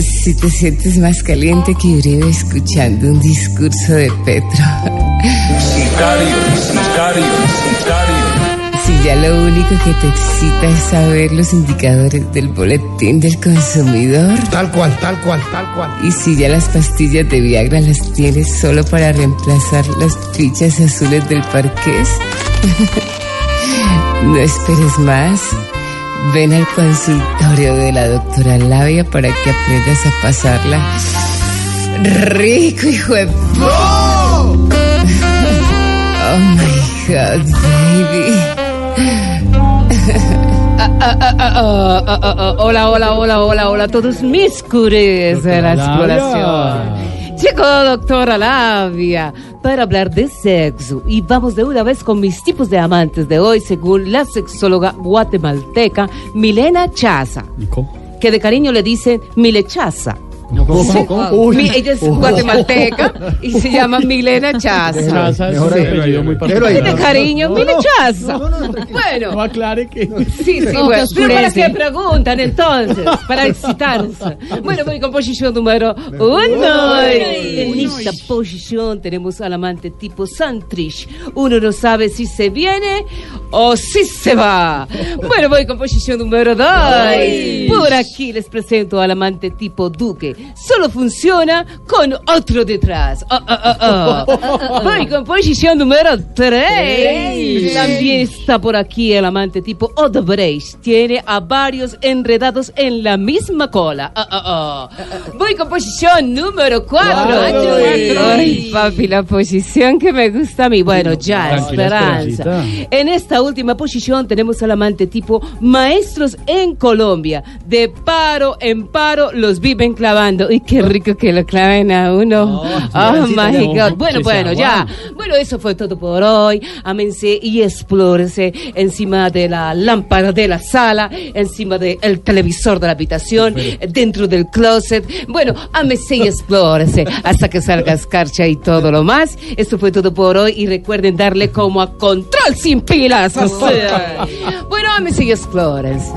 Si te sientes más caliente que Uribe escuchando un discurso de Petro. Sicario, sicario, sicario. Si ya lo único que te excita es saber los indicadores del boletín del consumidor. Tal cual, tal cual, tal cual. Y si ya las pastillas de Viagra las tienes solo para reemplazar las fichas azules del parqués. no esperes más. Ven al consultorio de la doctora Labia para que aprendas a pasarla rico, hijo de... ¡Oh! my God, baby. hola, hola, hola, hola, hola, todos mis cures de la exploración. Llegó doctora Labia para hablar de sexo y vamos de una vez con mis tipos de amantes de hoy según la sexóloga guatemalteca Milena Chaza, que de cariño le dicen Milechaza. Mi- ella es guatemalteca y se llama Milena Chaza. Y de cariño, Milechaza. Bueno, No aclare que. Sí, sí, bueno. Pero para qué preguntan entonces, para excitarse. Bueno, voy con posición número uno. En esta posición tenemos al amante tipo Santrich. Uno no sabe si se viene o si se va. Bueno, voy con posición número dos. Por aquí les presento al amante tipo Duque. Solo funciona con otro detrás. Ah, ah, ah, ah. Voy con posición número tres. También está por aquí el amante tipo Odebrecht. Tiene a varios enredados en la misma cola. Ah, ah, ah. Voy con posición número cuatro. Cuatro. Ay, papi, la posición que me gusta a mí. Bueno, ya, esperanza. En esta última posición tenemos al amante tipo maestros en Colombia. De paro en paro los viven clavando. Y qué rico que lo claven a uno. oh my God. Bueno, bueno, ya. Bueno, eso fue todo por hoy. Ámense y explórese encima de la lámpara de la sala, encima del televisor de la habitación, dentro del closet. Bueno, ámese y explórese hasta que salga escarcha y todo lo más. Eso fue todo por hoy y recuerden darle como a control sin pilas. Bueno, ámese y explórense.